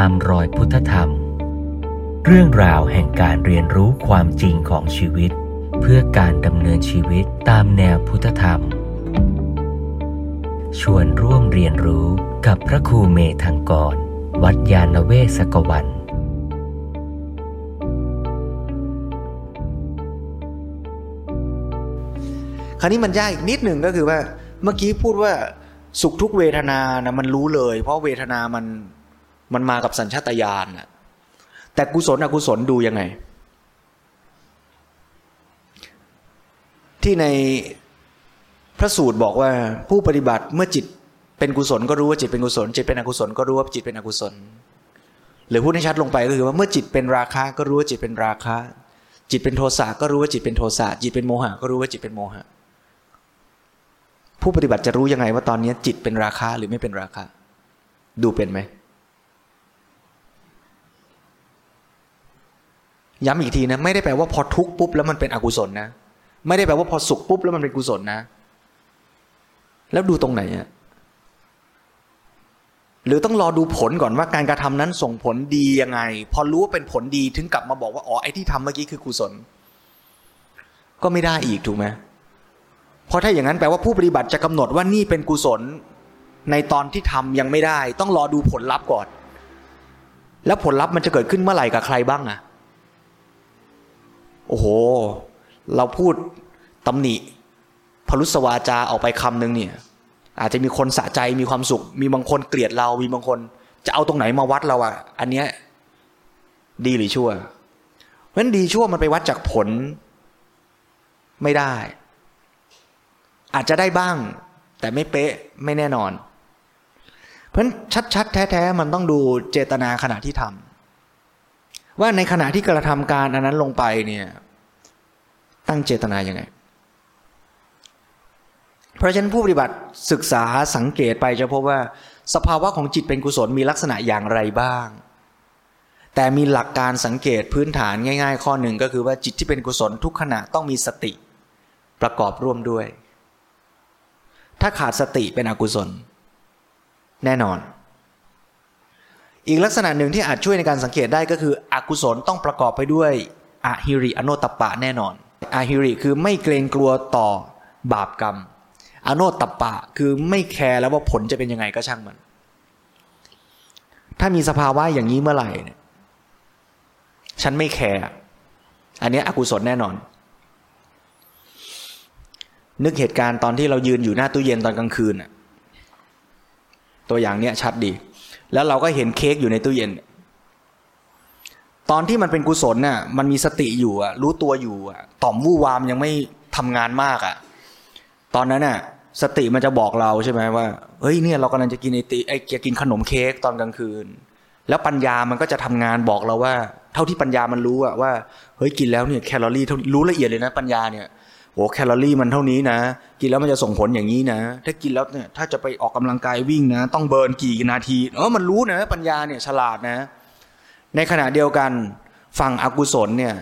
ตามรอยพุทธธรรม เรื่องราวแห่งการเรียนรู้ความจริงของชีวิต เพื่อการดำเนินชีวิตตามแนวพุทธธรรม ชวนร่วมเรียนรู้กับพระครูเมธังกร วัดยาณเวศกวันคราวนี้มันยากอีกนิดหนึ่งก็คือว่าเมื่อกี้พูดว่าสุขทุกเวทนานะมันรู้เลย เพราะเวทนามัน มันมากับสัญชาตญาณนะแต่กุศลอกุศลดูยังไง ที่ในพระสูตรบอกว่าผู้ปฏิบัติเมื่อจิตเป็นกุศลก็รู้ว่าจิตเป็นกุศล จิตเป็นอกุศลก็รู้ว่าจิตเป็นอกุศล หรือพูดให้ชัดลงไปก็คือว่าเมื่อจิตเป็นราคะก็รู้ว่าจิตเป็นราคะจิตเป็นโทสะก็รู้ว่าจิตเป็นโทสะจิตเป็นโมหะก็รู้ว่าจิตเป็นโมหะ ผู้ปฏิบัติจะรู้ยังไงว่าตอนนี้จิตเป็นราคะหรือไม่เป็นราคะ ดูเป็นไหม ย้ำอีกทีนะ ไม่ได้แปลว่าพอทุกปุ๊บแล้วมันเป็นอกุศลนะ ไม่ได้แปลว่าพอสุขปุ๊บแล้วมันเป็นกุศลนะ แล้วดูตรงไหนอะหรือต้องรอดูผลก่อนว่าการกระทำนั้นส่งผลดียังไง พอรู้ว่าเป็นผลดีถึงกลับมาบอกว่าอ๋อไอ้ที่ทำเมื่อกี้คือกุศล ก็ไม่ได้อีกถูกไหมเพราะถ้าอย่างนั้นแปลว่าผู้ปฏิบัติจะกำหนดว่านี่เป็นกุศล ในตอนที่ทำยังไม่ได้ ต้องรอดูผลลัพธ์ก่อน แล้วผลลัพธ์มันจะเกิดขึ้นเมื่อไหร่กับใครบ้างอะ โอ้โห เราพูดตำหนิพลุสวาจาออกไปคำหนึ่งเนี่ย อาจจะมีคนสะใจมีความสุข มีบางคนเกลียดเรา มีบางคน จะเอาตรงไหนมาวัดเราอะอันเนี้ยดีหรือชั่วเพราะฉะนั้นดีชั่วมันไปวัดจากผลไม่ได้ อาจจะได้บ้าง แต่ไม่เป๊ะไม่แน่นอน เพราะฉะนั้นชัดๆ แท้ ๆ มันต้องดูเจตนาขณะที่ทำ ว่าในขณะที่กระทำการอันนั้นลงไปเนี่ย ตั้งเจตนายังไง เพราะฉะนั้นผู้ปฏิบัติศึกษาสังเกตไปจะพบว่า สภาวะของจิตเป็นกุศลมีลักษณะอย่างไรบ้าง แต่มีหลักการสังเกตพื้นฐานง่าย ๆ ข้อหนึ่งก็คือว่าจิตที่เป็นกุศลทุกขณะต้องมีสติประกอบร่วมด้วย ถ้าขาดสติเป็นอกุศล แน่นอน อีกลักษณะหนึ่งที่อาจช่วยในการสังเกตได้ก็คืออกุศลต้องประกอบไปด้วยอหิริอโนตปะแน่นอนอหิริคือไม่เกรงกลัวต่อบาปกรรมอโนตตัปปะคือไม่แคร์แล้วว่าผลจะเป็นยังไงก็ช่างมัน ถ้ามีสภาวะอย่างนี้เมื่อไหร่เนี่ยฉันไม่แคร์อันนี้อกุศลแน่นอน นึกเหตุการณ์ตอนที่เรายืนอยู่หน้าตู้เย็นตอนกลางคืนตัวอย่างเนี้ยชัดดี แล้วเราก็เห็นเค้กอยู่ในตู้เย็น ตอนที่มันเป็นกุศลน่ะ มันมีสติอยู่อะ รู้ตัวอยู่อะ ต่อมวู่วามยังไม่ทำงานมากอะ ตอนนั้นน่ะ สติมันจะบอกเราใช่ไหมว่า เฮ้ยเนี่ยเรากำลังจะกินไอติไอจะกินขนมเค้กตอนกลางคืน แล้วปัญญามันก็จะทำงานบอกเราว่า เท่าที่ปัญญามันรู้อะว่า เฮ้ยกินแล้วเนี่ยแคลอรี่เท่ารู้ละเอียดเลยนะปัญญาเนี่ย โอ้แคลอรี่มันเท่านี้นะ กินแล้วมันจะส่งผลอย่างนี้นะ ถ้ากินแล้วเนี่ยถ้าจะไปออกกำลังกายวิ่งนะ ต้องเบิร์นกี่นาทีเออมันรู้นะ ปัญญาเนี่ยฉลาดนะ ในขณะเดียวกันฝั่งอกุศลเนี่ย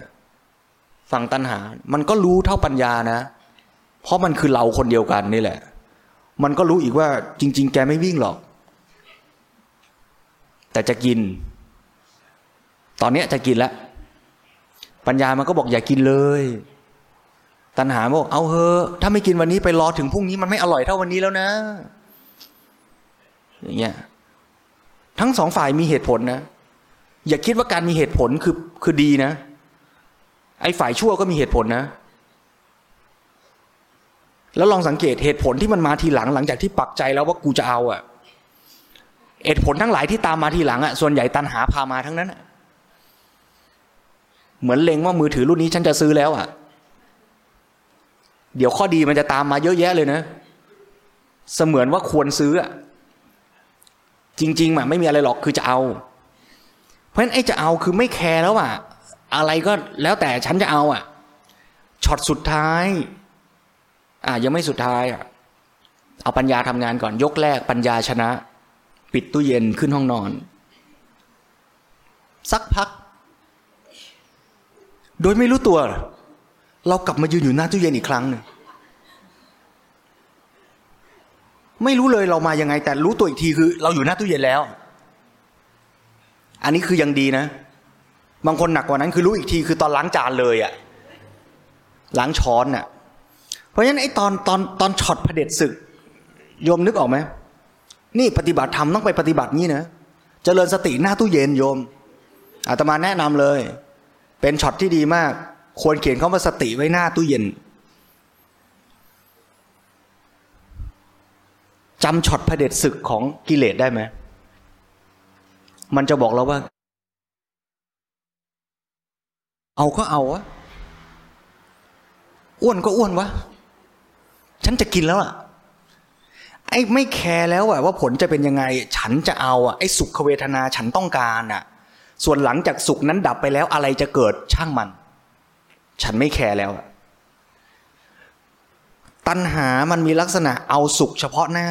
ฝั่งตัณหา มันก็รู้เท่าปัญญานะ เพราะมันคือเราคนเดียวกันนี่แหละ มันก็รู้อีกว่าจริง ๆ แกไม่วิ่งหรอก แต่จะกิน ตอนเนี้ยจะกินแล้วปัญญามันก็บอกอย่ากินเลย ตัณหาบอกเอาเฮอะถ้าไม่กินวันนี้ไปรอถึงพรุ่งนี้มันไม่อร่อยเท่าวันนี้แล้วนะ อย่างเงี้ยทั้งสองฝ่ายมีเหตุผลนะ อย่าคิดว่าการมีเหตุผลคือคือดีนะ ไอ้ฝ่ายชั่วก็มีเหตุผลนะ แล้วลองสังเกตเหตุผลที่มันมาทีหลังหลังจากที่ปักใจแล้วว่ากูจะเอาอะเหตุผลทั้งหลายที่ตามมาทีหลังอะส่วนใหญ่ตันหาพามาทั้งนั้นเหมือนเล็งว่ามือถือรุ่นนี้ฉันจะซื้อแล้วอะ เดี๋ยวข้อดีมันจะตามมาเยอะแยะเลยนะ เสมือนว่าควรซื้ออะจริงๆมันไม่มีอะไรหรอกคือจะเอา เพราะฉะนั้นไอ้จะเอาคือไม่แคร์แล้วอะอะไรก็แล้วแต่ฉันจะเอาอะช็อตสุดท้าย อะยังไม่สุดท้ายอะเอาปัญญาทำงานก่อนยกแรกปัญญาชนะ ปิดตู้เย็นขึ้นห้องนอน สักพัก โดยไม่รู้ตัว เรากลับมายืนอยู่หน้าตู้เย็นอีกครั้งหนึ่งไม่รู้เลยเรามายังไง แต่รู้ตัวอีกทีคือ เราอยู่หน้าตู้เย็นแล้ว อันนี้คือยังดีนะ บางคนหนักกว่านั้นคือรู้อีกทีคือตอนล้างจานเลยอะล้างช้อนอะเพราะฉะนั้นไอ้ตอนตอนตอนช็อตเผด็จศึกโยมนึกออกไหมนี่ปฏิบัติธรรมต้องไปปฏิบัตินี้นะเจริญสติหน้าตู้เย็นโยมอาตมาแนะนำเลย เป็นช็อตที่ดีมาก ควรเขียนคาว่าสติไว้หน้าตู้เย็นจำช็อตเผด็จศึกของกิเลสได้ไหม มันจะบอกเราว่า เอาก็เอาวะ อ้วนก็อ้วนวะ ฉันจะกินแล้วอะ ไอ้ไม่แคร์แล้วอะว่าผลจะเป็นยังไง ฉันจะเอาอะไอ้สุขเวทนาฉันต้องการอะส่วนหลังจากสุขนั้นดับไปแล้วอะไรจะเกิดช่างมัน ฉันไม่แคร์แล้วอะตัณหามันมีลักษณะเอาสุขเฉพาะหน้า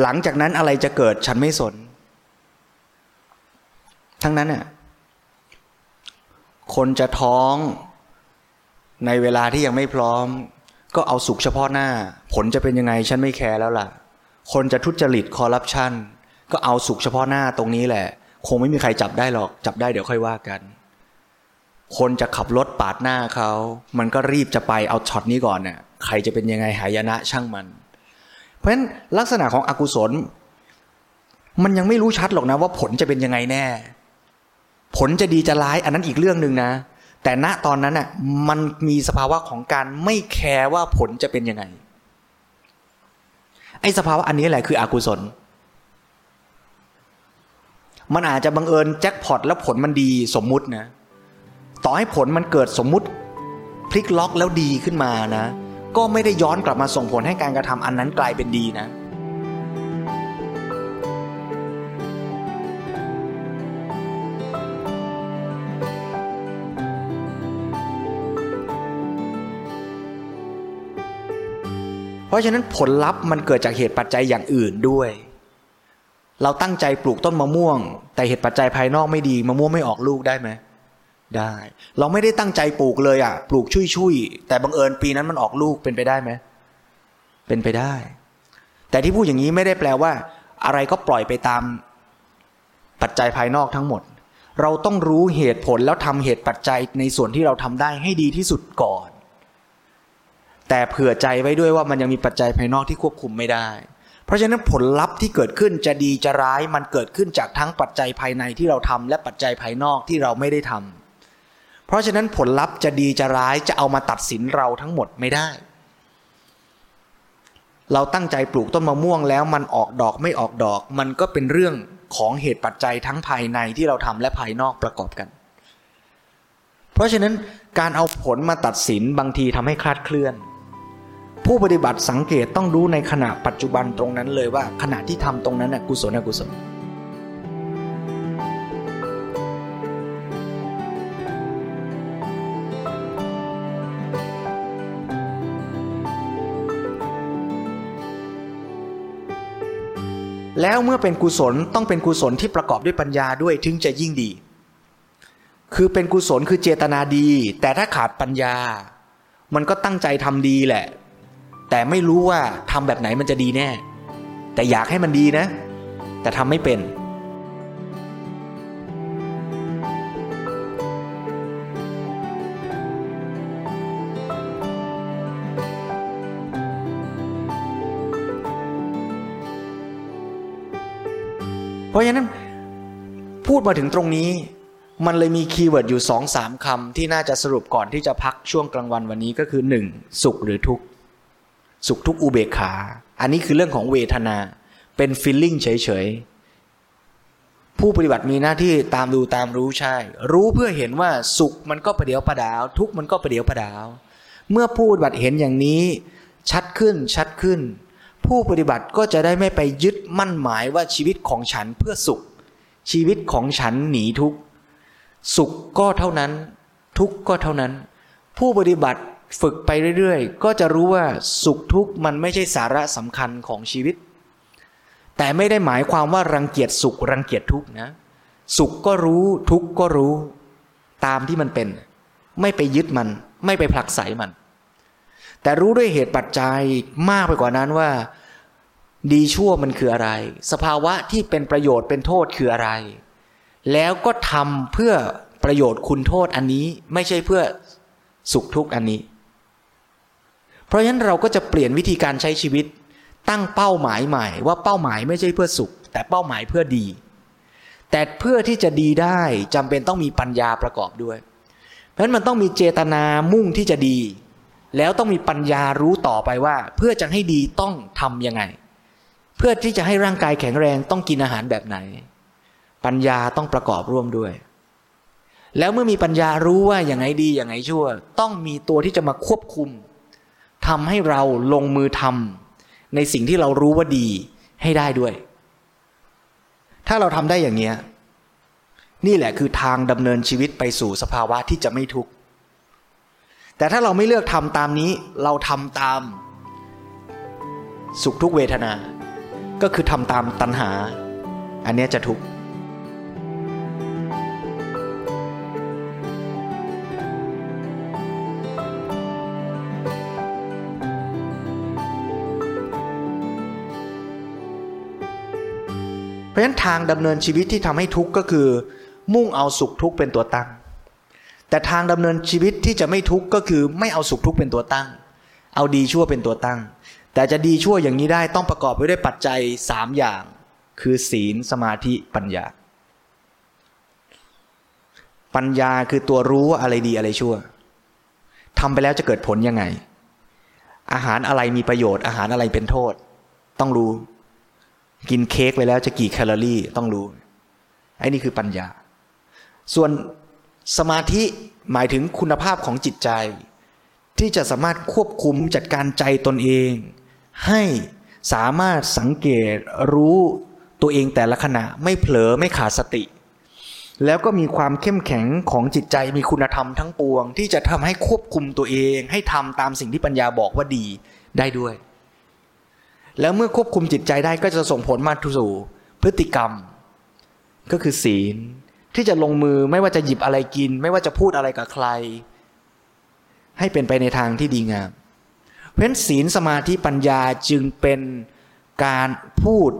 หลังจากนั้นอะไรจะเกิดฉันไม่สน ทั้งนั้นน่ะคนจะท้องในเวลาที่ยังไม่พร้อม ก็เอาสุขเฉพาะหน้า ผลจะเป็นยังไงฉันไม่แคร์แล้วล่ะ คนจะทุจริตคอร์รัปชันก็เอาสุขเฉพาะหน้าตรงนี้แหละ คงไม่มีใครจับได้หรอกจับได้เดี๋ยวค่อยว่ากัน คนจะขับรถปาดหน้าเขา มันก็รีบจะไปเอาช็อตนี้ก่อนเนี่ยใครจะเป็นยังไงหายนะช่างมัน เพราะฉะนั้นลักษณะของอกุศล มันยังไม่รู้ชัดหรอกนะว่าผลจะเป็นยังไงแน่ ผลจะดีจะร้ายอันนั้นอีกเรื่องหนึ่งนะ แต่ณตอนนั้นน่ะมันมีสภาวะของการไม่แคร์ว่าผลจะเป็นยังไง ไอ้สภาวะอันนี้แหละคืออกุศลมันอาจจะบังเอิญแจ็คพอตแล้วผลมันดีสมมุตินะ ต่อให้ผลมันเกิดสมมุติพลิกล็อกแล้วดีขึ้นมานะ ก็ไม่ได้ย้อนกลับมาส่งผลให้การกระทำอันนั้นกลายเป็นดีนะ เพราะฉะนั้นผลลัพธ์มันเกิดจากเหตุปัจจัยอย่างอื่นด้วย เราตั้งใจปลูกต้นมะม่วง แต่เหตุปัจจัยภายนอกไม่ดีมะม่วงไม่ออกลูกได้ไหม ได้ เราไม่ได้ตั้งใจปลูกเลยอะ ปลูกชุยชุยแต่บังเอิญปีนั้นมันออกลูกเป็นไปได้ไหมเป็นไปได้ แต่ที่พูดอย่างนี้ไม่ได้แปลว่า อะไรก็ปล่อยไปตาม ปัจจัยภายนอกทั้งหมด เราต้องรู้เหตุผลแล้วทำเหตุปัจจัยในส่วนที่เราทำได้ให้ดีที่สุดก่อน แต่เผื่อใจไว้ด้วยว่ามันยังมีปัจจัยภายนอกที่ควบคุมไม่ได้ เพราะฉะนั้นผลลัพธ์ที่เกิดขึ้นจะดีจะร้ายมันเกิดขึ้นจากทั้งปัจจัยภายในที่เราทำและปัจจัยภายนอกที่เราไม่ได้ทำ เพราะฉะนั้นผลลัพธ์จะดีจะร้ายจะเอามาตัดสินเราทั้งหมดไม่ได้ เราตั้งใจปลูกต้นมะม่วงแล้วมันออกดอกไม่ออกดอก มันก็เป็นเรื่องของเหตุปัจจัยทั้งภายในที่เราทำและภายนอกประกอบกัน เพราะฉะนั้นการเอาผลมาตัดสินบางทีทำให้คลาดเคลื่อน ผู้ปฏิบัติสังเกตต้องรู้ในขณะปัจจุบันตรงนั้นเลยว่าขณะที่ทำตรงนั้นกุศลอกุศล แล้วเมื่อเป็นกุศลต้องเป็นกุศลที่ประกอบด้วยปัญญาด้วยถึงจะยิ่งดี คือเป็นกุศลคือเจตนาดี แต่ถ้าขาดปัญญา มันก็ตั้งใจทำดีแหละ แต่ไม่รู้ว่าทำแบบไหนมันจะดีแน่ แต่อยากให้มันดีนะ แต่ทำไม่เป็น เพราะฉะนั้นพูดมาถึงตรงนี้ มันเลยมี keyword อยู่สองสามคำที่น่าจะสรุปก่อนที่จะพักช่วงกลางวันวันนี้ก็คือหนึ่งสุขหรือทุกข์สุขทุกข์อุเบกขา อันนี้คือเรื่องของเวทนา เป็น feeling เฉยๆ ผู้ปฏิบัติมีหน้าที่ตามดูตามรู้ใช่ รู้เพื่อเห็นว่าสุขมันก็ประเดียวประดาว ทุกข์มันก็ประเดียวประดาว เมื่อผู้ปฏิบัติเห็นอย่างนี้ ชัดขึ้นชัดขึ้น ผู้ปฏิบัติก็จะได้ไม่ไปยึดมั่นหมายว่าชีวิตของฉันเพื่อสุข ชีวิตของฉันหนีทุกข์สุขก็เท่านั้น ทุกข์ก็เท่านั้น ผู้ปฏิบัติฝึกไปเรื่อยๆ ก็จะรู้ว่าสุขทุกข์มันไม่ใช่สาระสำคัญของชีวิต แต่ไม่ได้หมายความว่ารังเกียจสุขรังเกียจทุกข์นะ สุขก็รู้ทุกข์ก็รู้ ตามที่มันเป็น ไม่ไปยึดมัน ไม่ไปผลักไสมัน แต่รู้ด้วยเหตุปัจจัยมากไปกว่านั้นว่า ดีชั่วมันคืออะไร สภาวะที่เป็นประโยชน์เป็นโทษคืออะไร แล้วก็ทำเพื่อประโยชน์คุณโทษอันนี้ไม่ใช่เพื่อสุขทุกข์อันนี้ เพราะฉะนั้นเราก็จะเปลี่ยนวิธีการใช้ชีวิต ตั้งเป้าหมายใหม่ ว่าเป้าหมายไม่ใช่เพื่อสุข แต่เป้าหมายเพื่อดี แต่เพื่อที่จะดีได้จำเป็นต้องมีปัญญาประกอบด้วย เพราะฉะนั้นมันต้องมีเจตนามุ่งที่จะดี แล้วต้องมีปัญญารู้ต่อไปว่า เพื่อจะให้ดีต้องทำยังไง เพื่อที่จะให้ร่างกายแข็งแรงต้องกินอาหารแบบไหน ปัญญาต้องประกอบร่วมด้วย แล้วเมื่อมีปัญญารู้ว่าอย่างไงดีอย่างไงชั่ว ต้องมีตัวที่จะมาควบคุมทำให้เราลงมือทำในสิ่งที่เรารู้ว่าดีให้ได้ด้วย ถ้าเราทำได้อย่างนี้นี่แหละคือทางดำเนินชีวิตไปสู่สภาวะที่จะไม่ทุกข์ แต่ถ้าเราไม่เลือกทำตามนี้เราทำตาม สุขทุกเวทนา ก็คือทำตามตัณหา อันนี้จะทุกข์เพราะฉะนั้นทางดำเนินชีวิตที่ทำให้ทุกข์ก็คือ มุ่งเอาสุขทุกข์เป็นตัวตั้ง แต่ทางดำเนินชีวิตที่จะไม่ทุกข์ก็คือไม่เอาสุขทุกข์เป็นตัวตั้ง เอาดีชั่วเป็นตัวตั้ง แต่จะดีชั่วอย่างนี้ได้ต้องประกอบไปด้วยปัจจัยสามอย่าง คือศีลสมาธิปัญญา ปัญญาคือตัวรู้ว่าอะไรดีอะไรชั่วทำไปแล้วจะเกิดผลยังไง อาหารอะไรมีประโยชน์อาหารอะไรเป็นโทษ ต้องรู้ กินเค้กไปแล้วจะกี่แคลอรี่ต้องรู้ไอ้นี่คือปัญญา ส่วน สมาธิหมายถึงคุณภาพของจิตใจ ที่จะสามารถควบคุมจัดการใจตนเอง ให้สามารถสังเกตรู้ตัวเองแต่ละขณะไม่เผลอไม่ขาดสติ แล้วก็มีความเข้มแข็งของจิตใจมีคุณธรรมทั้งปวง ที่จะทำให้ควบคุมตัวเอง ให้ทำตามสิ่งที่ปัญญาบอกว่าดีได้ด้วย แล้วเมื่อควบคุมจิตใจได้ก็จะส่งผลมาสู่พฤติกรรม ก็คือศีล ที่จะลงมือไม่ว่าจะหยิบอะไรกิน ไม่ว่าจะพูดอะไรกับใคร ให้เป็นไปในทางที่ดีงาม เพราะฉะนั้นศีลสมาธิปัญญาจึงเป็นการพูด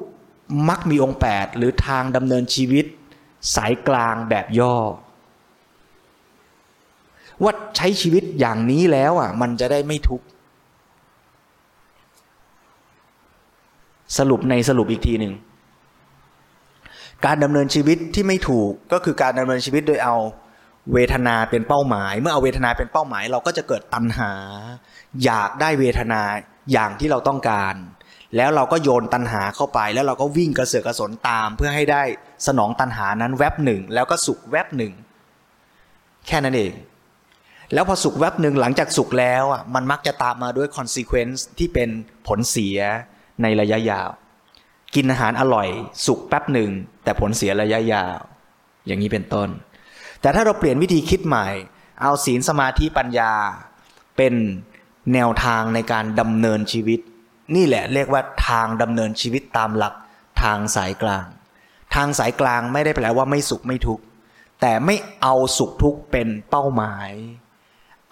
มักมีองค์ 8 หรือทางดำเนินชีวิต สายกลางแบบย่อ ว่าใช้ชีวิตอย่างนี้แล้วอะ มันจะได้ไม่ทุกข์สรุปในสรุปอีกทีหนึ่ง การดำเนินชีวิตที่ไม่ถูกก็คือการดำเนินชีวิตโดยเอาเวทนาเป็นเป้าหมาย เมื่อเอาเวทนาเป็นเป้าหมาย เราก็จะเกิดตัณหา อยากได้เวทนาอย่างที่เราต้องการ แล้วเราก็โยนตัณหาเข้าไป แล้วเราก็วิ่งกระเสือกกระสนตาม เพื่อให้ได้สนองตัณหานั้นแวบหนึ่ง แล้วก็สุขแวบหนึ่ง แค่นั้นเอง แล้วพอสุขแวบหนึ่งหลังจากสุขแล้วอะมันมักจะตามมาด้วย consequence ที่เป็นผลเสียในระยะยาว กินอาหารอร่อยสุขแป๊บหนึ่งแต่ผลเสียระยะยาว อย่างนี้เป็นต้น แต่ถ้าเราเปลี่ยนวิธีคิดใหม่ เอาศีลสมาธิปัญญา เป็นแนวทางในการดำเนินชีวิต นี่แหละเรียกว่าทางดำเนินชีวิตตามหลักทางสายกลาง ทางสายกลางไม่ได้แปลว่าไม่สุขไม่ทุกข์แต่ไม่เอาสุขทุกข์เป็นเป้าหมาย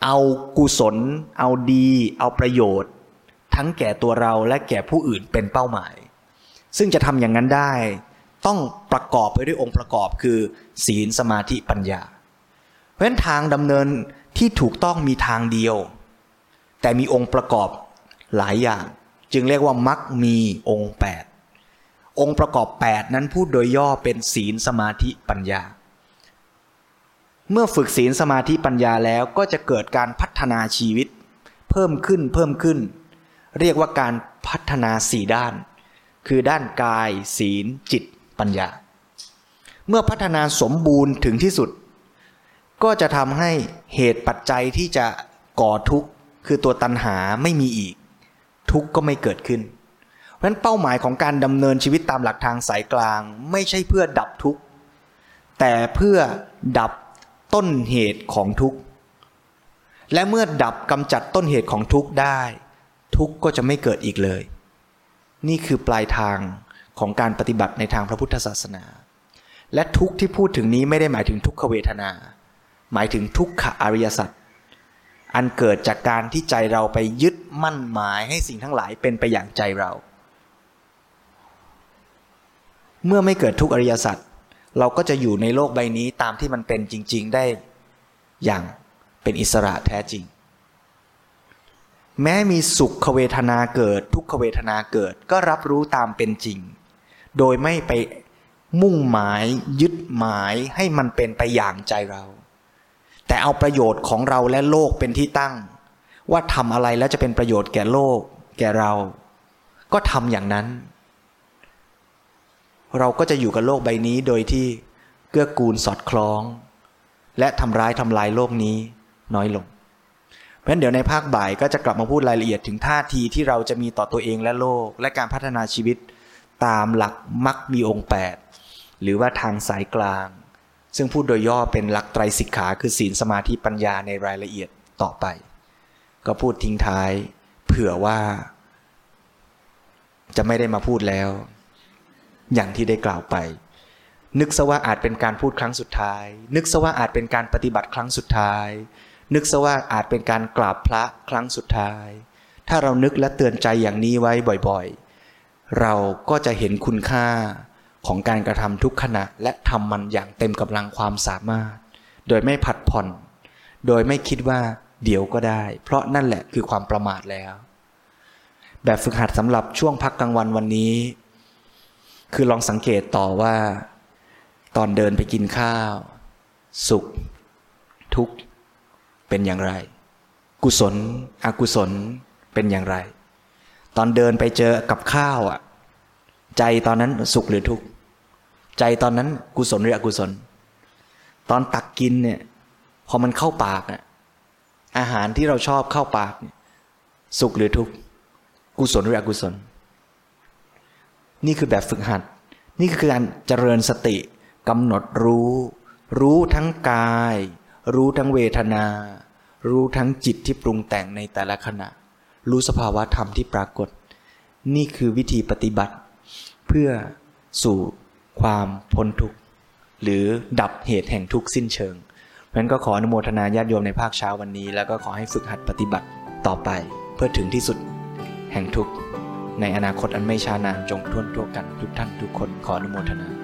เอากุศล เอาดี เอาประโยชน์ ทั้งแก่ตัวเราและแก่ผู้อื่นเป็นเป้าหมาย ซึ่งจะทำอย่างนั้นได้ ต้องประกอบไปด้วยองค์ประกอบคือ ศีลสมาธิปัญญา เพราะฉะนั้นทางดำเนินที่ถูกต้องมีทางเดียว แต่มีองค์ประกอบหลายอย่าง จึงเรียกว่ามักมีองค์ 8 องค์ประกอบ 8 นั้นพูดโดยย่อเป็นศีลสมาธิปัญญา เมื่อฝึกศีลสมาธิปัญญาแล้วก็จะเกิดการพัฒนาชีวิต เพิ่มขึ้นเพิ่มขึ้น เรียกว่าการพัฒนาสี่ด้าน คือด้านกาย ศีล จิต ปัญญา เมื่อพัฒนาสมบูรณ์ถึงที่สุด ก็จะทำให้เหตุปัจจัยที่จะก่อทุกข์คือตัวตัณหาไม่มีอีก ทุกข์ก็ไม่เกิดขึ้น เพราะฉะนั้นเป้าหมายของการดำเนินชีวิตตามหลักทางสายกลาง ไม่ใช่เพื่อดับทุกข์แต่เพื่อดับต้นเหตุของทุกข์และเมื่อดับกำจัดต้นเหตุของทุกข์ได้ ทุกข์ก็จะไม่เกิดอีกเลย นี่คือปลายทางของการปฏิบัติในทางพระพุทธศาสนา และทุกที่พูดถึงนี้ไม่ได้หมายถึงทุกขเวทนา หมายถึงทุกขอริยสัจอันเกิดจากการที่ใจเราไปยึดมั่นหมายให้สิ่งทั้งหลายเป็นไปอย่างใจเรา เมื่อไม่เกิดทุกอริยสัจเราก็จะอยู่ในโลกใบนี้ตามที่มันเป็นจริง ๆได้อย่างเป็นอิสระแท้จริง แม้มีสุขเวทนาเกิด ทุกขเวทนาเกิดก็รับรู้ตามเป็นจริง โดยไม่ไปมุ่งหมายยึดหมายให้มันเป็นไปอย่างใจเรา แต่เอาประโยชน์ของเราและโลกเป็นที่ตั้ง ว่าทำอะไรแล้วจะเป็นประโยชน์แก่โลก แก่เรา ก็ทำอย่างนั้น เราก็จะอยู่กับโลกใบนี้โดยที่เกื้อกูลสอดคล้อง และทำร้ายทำลายโลกนี้น้อยลง เพราะฉะนั้นเดี๋ยวในภาคบ่ายก็จะกลับมาพูดรายละเอียดถึงท่าทีที่เราจะมีต่อตัวเองและโลก และการพัฒนาชีวิตตามหลักมักมีองค์ 8 หรือว่าทางสายกลาง ซึ่งพูดโดยย่อเป็นหลักไตรสิกขาคือศีลสมาธิปัญญาในรายละเอียดต่อไป ก็พูดทิ้งท้าย เผื่อว่า จะไม่ได้มาพูดแล้ว อย่างที่ได้กล่าวไป นึกซะว่าอาจเป็นการพูดครั้งสุดท้าย นึกซะว่าอาจเป็นการปฏิบัติครั้งสุดท้าย นึกซะว่าอาจเป็นการกราบพระครั้งสุดท้าย ถ้าเรานึกและเตือนใจอย่างนี้ไว้บ่อยๆ เราก็จะเห็นคุณค่าของการกระทำทุกขณะ และทำมันอย่างเต็มกำลังความสามารถ โดยไม่ผัดผ่อน โดยไม่คิดว่าเดี๋ยวก็ได้ เพราะนั่นแหละคือความประมาทแล้ว แบบฝึกหัดสำหรับช่วงพักกลางวันวันนี้ คือลองสังเกตต่อว่า ตอนเดินไปกินข้าว สุข ทุกข์ เป็นอย่างไร กุศล อกุศลเป็นอย่างไร ตอนเดินไปเจอกับข้าวอะ ใจตอนนั้นสุขหรือทุกข์ใจตอนนั้นกุศลหรืออกุศล ตอนตักกินเนี่ย พอมันเข้าปากอะอาหารที่เราชอบเข้าปากสุขหรือทุกข์กุศลหรืออกุศล นี่คือแบบฝึกหัด นี่คือการเจริญสติกำหนดรู้ รู้ทั้งกาย รู้ทั้งเวทนา รู้ทั้งจิตที่ปรุงแต่งในแต่ละขณะ รู้สภาวะธรรมที่ปรากฏ นี่คือวิธีปฏิบัติ เพื่อสู่ความพ้นทุกข์ หรือดับเหตุแห่งทุกข์สิ้นเชิงเพราะฉะนั้นก็ขออนุโมทนาญาติโยมในภาคเช้าวันนี้ แล้วก็ขอให้ฝึกหัดปฏิบัติต่อไปเพื่อถึงที่สุดแห่งทุกข์ ในอนาคตอันไม่ช้านานจงท่วนทั่วกันทุกท่านทุกคนขออนุโมทนา